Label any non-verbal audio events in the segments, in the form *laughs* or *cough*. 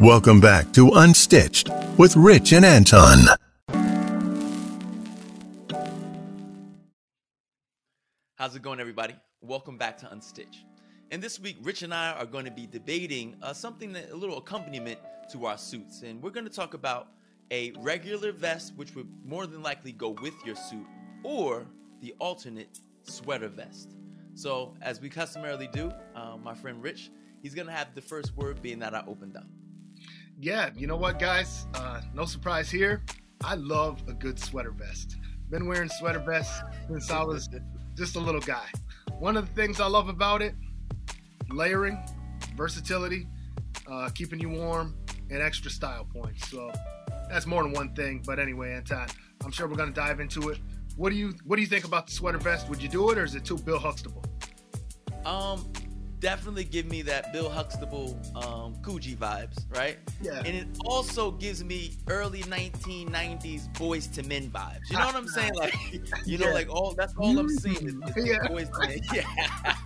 Welcome back to Unstitched with Rich and Anton. How's it going, everybody? Welcome back to Unstitched. And this week, Rich and I are going to be debating uh, something that a little accompaniment to our suits. And we're going to talk about a regular vest, which would more than likely go with your suit, or the alternate sweater vest. So, as we customarily do, uh, my friend Rich, he's going to have the first word being that I opened up. Yeah, you know what, guys? Uh, no surprise here. I love a good sweater vest. Been wearing sweater vests since I was just a little guy. One of the things I love about it layering, versatility, uh, keeping you warm, and extra style points. So that's more than one thing. But anyway, Anton, I'm sure we're gonna dive into it. What do you What do you think about the sweater vest? Would you do it, or is it too Bill Huxtable? Um, definitely give me that Bill Huxtable, um, Coogi vibes, right? Yeah. And it also gives me early 1990s Boyz II Men vibes. You know what I'm *laughs* saying? Like, you know, Yeah. like all that's all I'm seeing is, is Yeah. Boyz II Men. Yeah. *laughs*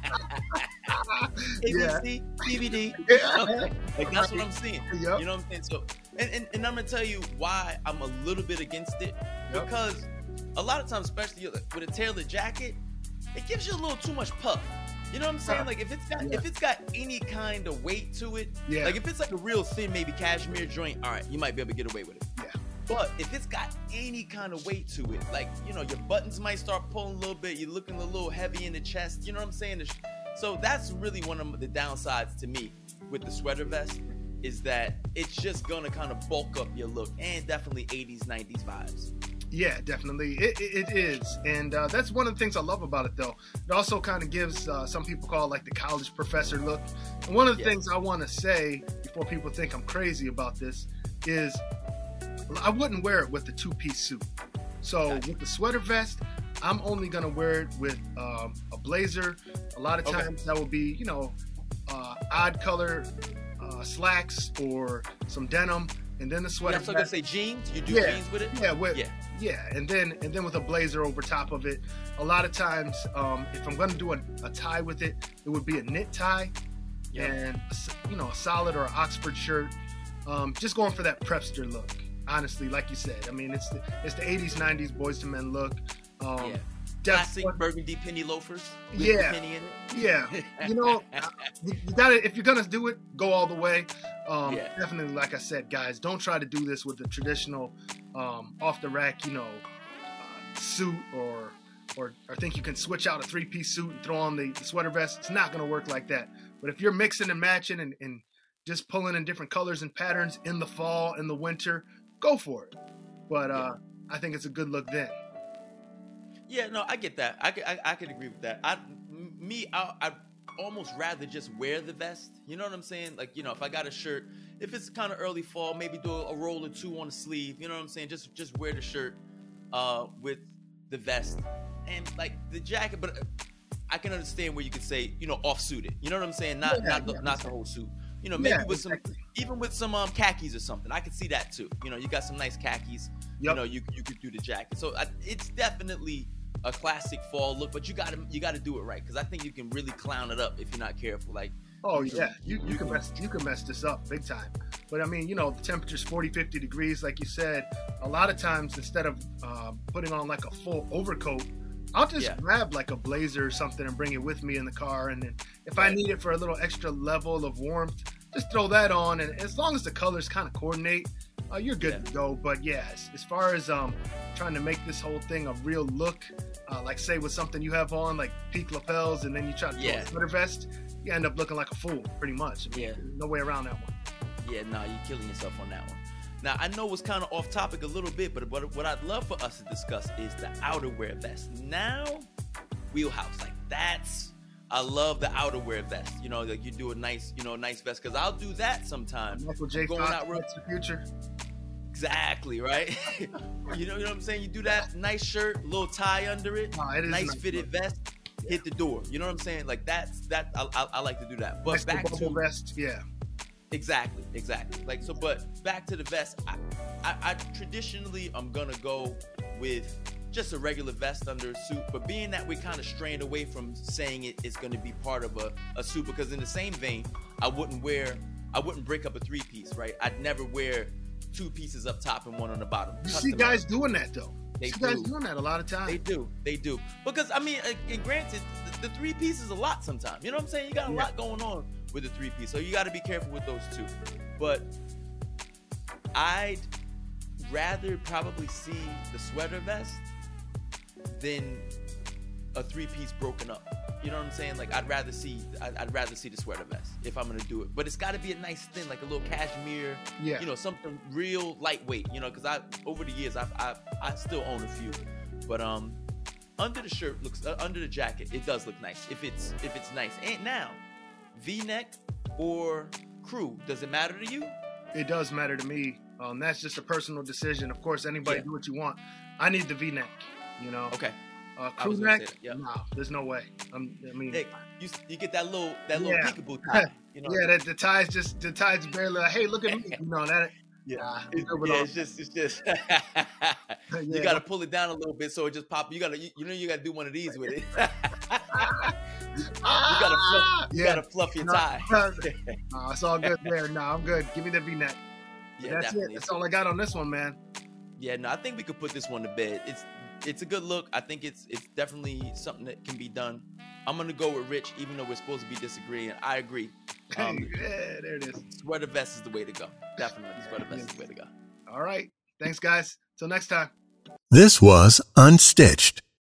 Yeah. ABC, BBD. Yeah. Like that's what I'm seeing. Yep. You know what I'm saying? So, and, and, and I'm gonna tell you why I'm a little bit against it Yep. because a lot of times, especially with a tailored jacket, it gives you a little too much puff. You know what I'm saying? Like if it's got Yeah. if it's got any kind of weight to it, Yeah. like if it's like a real thin, maybe cashmere joint, all right, you might be able to get away with it. Yeah. But if it's got any kind of weight to it, like you know, your buttons might start pulling a little bit. You're looking a little heavy in the chest. You know what I'm saying? So that's really one of the downsides to me with the sweater vest is that it's just gonna kind of bulk up your look and definitely 80s, 90s vibes. Yeah, definitely. It, it, it is. And uh, that's one of the things I love about it, though. It also kind of gives uh, some people call it like the college professor look. And one of the Yeah. things I want to say before people think I'm crazy about this is I wouldn't wear it with the two piece suit. So Gotcha. with the sweater vest, I'm only going to wear it with um, a blazer. A lot of Okay. times that will be, you know, uh, odd color uh, slacks or some denim. And then the Yeah, sweater I'm gonna say jeans. You do Yeah. jeans with it? Yeah, with, Yeah. yeah, and then and then with a blazer over top of it. A lot of times, um, if I'm gonna do a, a tie with it, it would be a knit tie Yeah. and a you know a solid or an Oxford shirt. Um, just going for that prepster look. Honestly, like you said, I mean it's the it's the 80s 90s Boyz II Men look. Um, Yeah. Classic burgundy penny loafers with Yeah. penny in it. yeah, *laughs* you know, uh, you gotta if you're gonna do it, go all the way. Um, Yeah. Definitely, like I said, guys, don't try to do this with the traditional um, off the rack, you know, uh, suit or, or or think you can switch out a three piece suit and throw on the, the sweater vest. It's not gonna work like that. But if you're mixing and matching and, and just pulling in different colors and patterns in the fall in the winter, go for it. But uh, I think it's a good look then. Yeah, no, I get that. I could, I, I could agree with that. I, me, I, I'd almost rather just wear the vest. You know what I'm saying? Like, you know, if I got a shirt, if it's kind of early fall, maybe do a roll or two on the sleeve. You know what I'm saying? Just, just wear the shirt, uh, with the vest and like the jacket. But uh, I can understand where you could say, you know, off suited. You know what I'm saying? Not, Yeah, not, the, yeah, not the whole suit. You know, maybe Yeah, with some, even with some um khakis or something. I could see that too. You know, you got some nice khakis you know you you could do the jacket so I, it's definitely a classic fall look but you gotta you gotta do it right because i think you can really clown it up if you're not careful like Oh You- yeah, you, you can mess you can mess this up big time. But I mean, you know, the temperature's 40, 50 degrees, like you said. A lot of times, instead of uh, putting on like a full overcoat, I'll just Yeah. grab like a blazer or something and bring it with me in the car. And then if I need it for a little extra level of warmth, just throw that on. And as long as the colors kind of coordinate, uh, you're good Yeah. to go. But yeah, as, as far as um, trying to make this whole thing a real look, uh, like say with something you have on, like peak lapels, and then you try to throw a sweater vest, you end up looking like a fool, pretty much. I mean, Yeah. No way around that one. yeah nah you're killing yourself on that one now i know it's kind of off topic a little bit but what, what i'd love for us to discuss is the outerwear vest now wheelhouse like that's I love the outerwear vest. You know, like you do a nice, you know, nice vest because I'll do that sometimes. Michael J. Going Fox, out real- the Future. Exactly, right? *laughs* you know, you know what I'm saying? You do that nice shirt, little tie under it, No, it nice nice fitted vest, hit the door. You know what I'm saying? Like that's that I, I, I like to do that. But Nice back to vest. Yeah. exactly, exactly. Like so, but back to the vest. I, I, I traditionally I'm gonna go with just a regular vest under a suit. But being that we're kind of straying away from saying it is going to be part of a, a suit, because in the same vein, I wouldn't wear I wouldn't break up a three piece, right? I'd never wear two pieces up top and one on the bottom. You see guys doing that though. They see do. guys doing that a lot of times. They do. They do. Because I mean, and granted, the, the three piece is a lot sometimes. You know what I'm saying? You got a Yeah. lot going on with the three piece, so you got to be careful with those two. But I'd rather probably see the sweater vest than a three piece broken up. You know what I'm saying? Like I'd rather see I'd, I'd rather see the sweater vest if I'm gonna do it. But it's got to be a nice thin, like a little cashmere. Yeah. You know, something real lightweight. You know, because I over the years I've, I I still own a few, but um, under the shirt looks uh, under the jacket it does look nice if it's if it's nice. And now, V-neck or crew, does it matter to you? it does matter to me. Um, that's just a personal decision. Of course, anybody Yeah. do what you want. I need the V-neck. You know, Okay. Uh, I crew neck. say. No, there's no way. I'm, I mean, Nick, you you get that little that little Yeah. peekaboo tie. You know. yeah, that the ties just the ties barely. Like, hey, look at me. *laughs* You know that. Yeah. Nah, It's, yeah, it's just it's just *laughs* *laughs* Yeah. you gotta pull it down a little bit so it just pop. You gotta you, you know you gotta do one of these with it. you gotta fluff, you Yeah. gotta fluff your No, tie. no, it's all good there. No, I'm good. Give me the V-neck. yeah, that's definitely. it. That's all I got on this one, man. Yeah, no, I think we could put this one to bed. It's it's a good look. I think it's it's definitely something that can be done. I'm gonna go with Rich, even though we're supposed to be disagreeing. I agree. *laughs* Um, yeah, there it is. sweater vest is the way to go. Definitely, sweater vest is the way to go. All right. Thanks, guys. Till next time. This was Unstitched.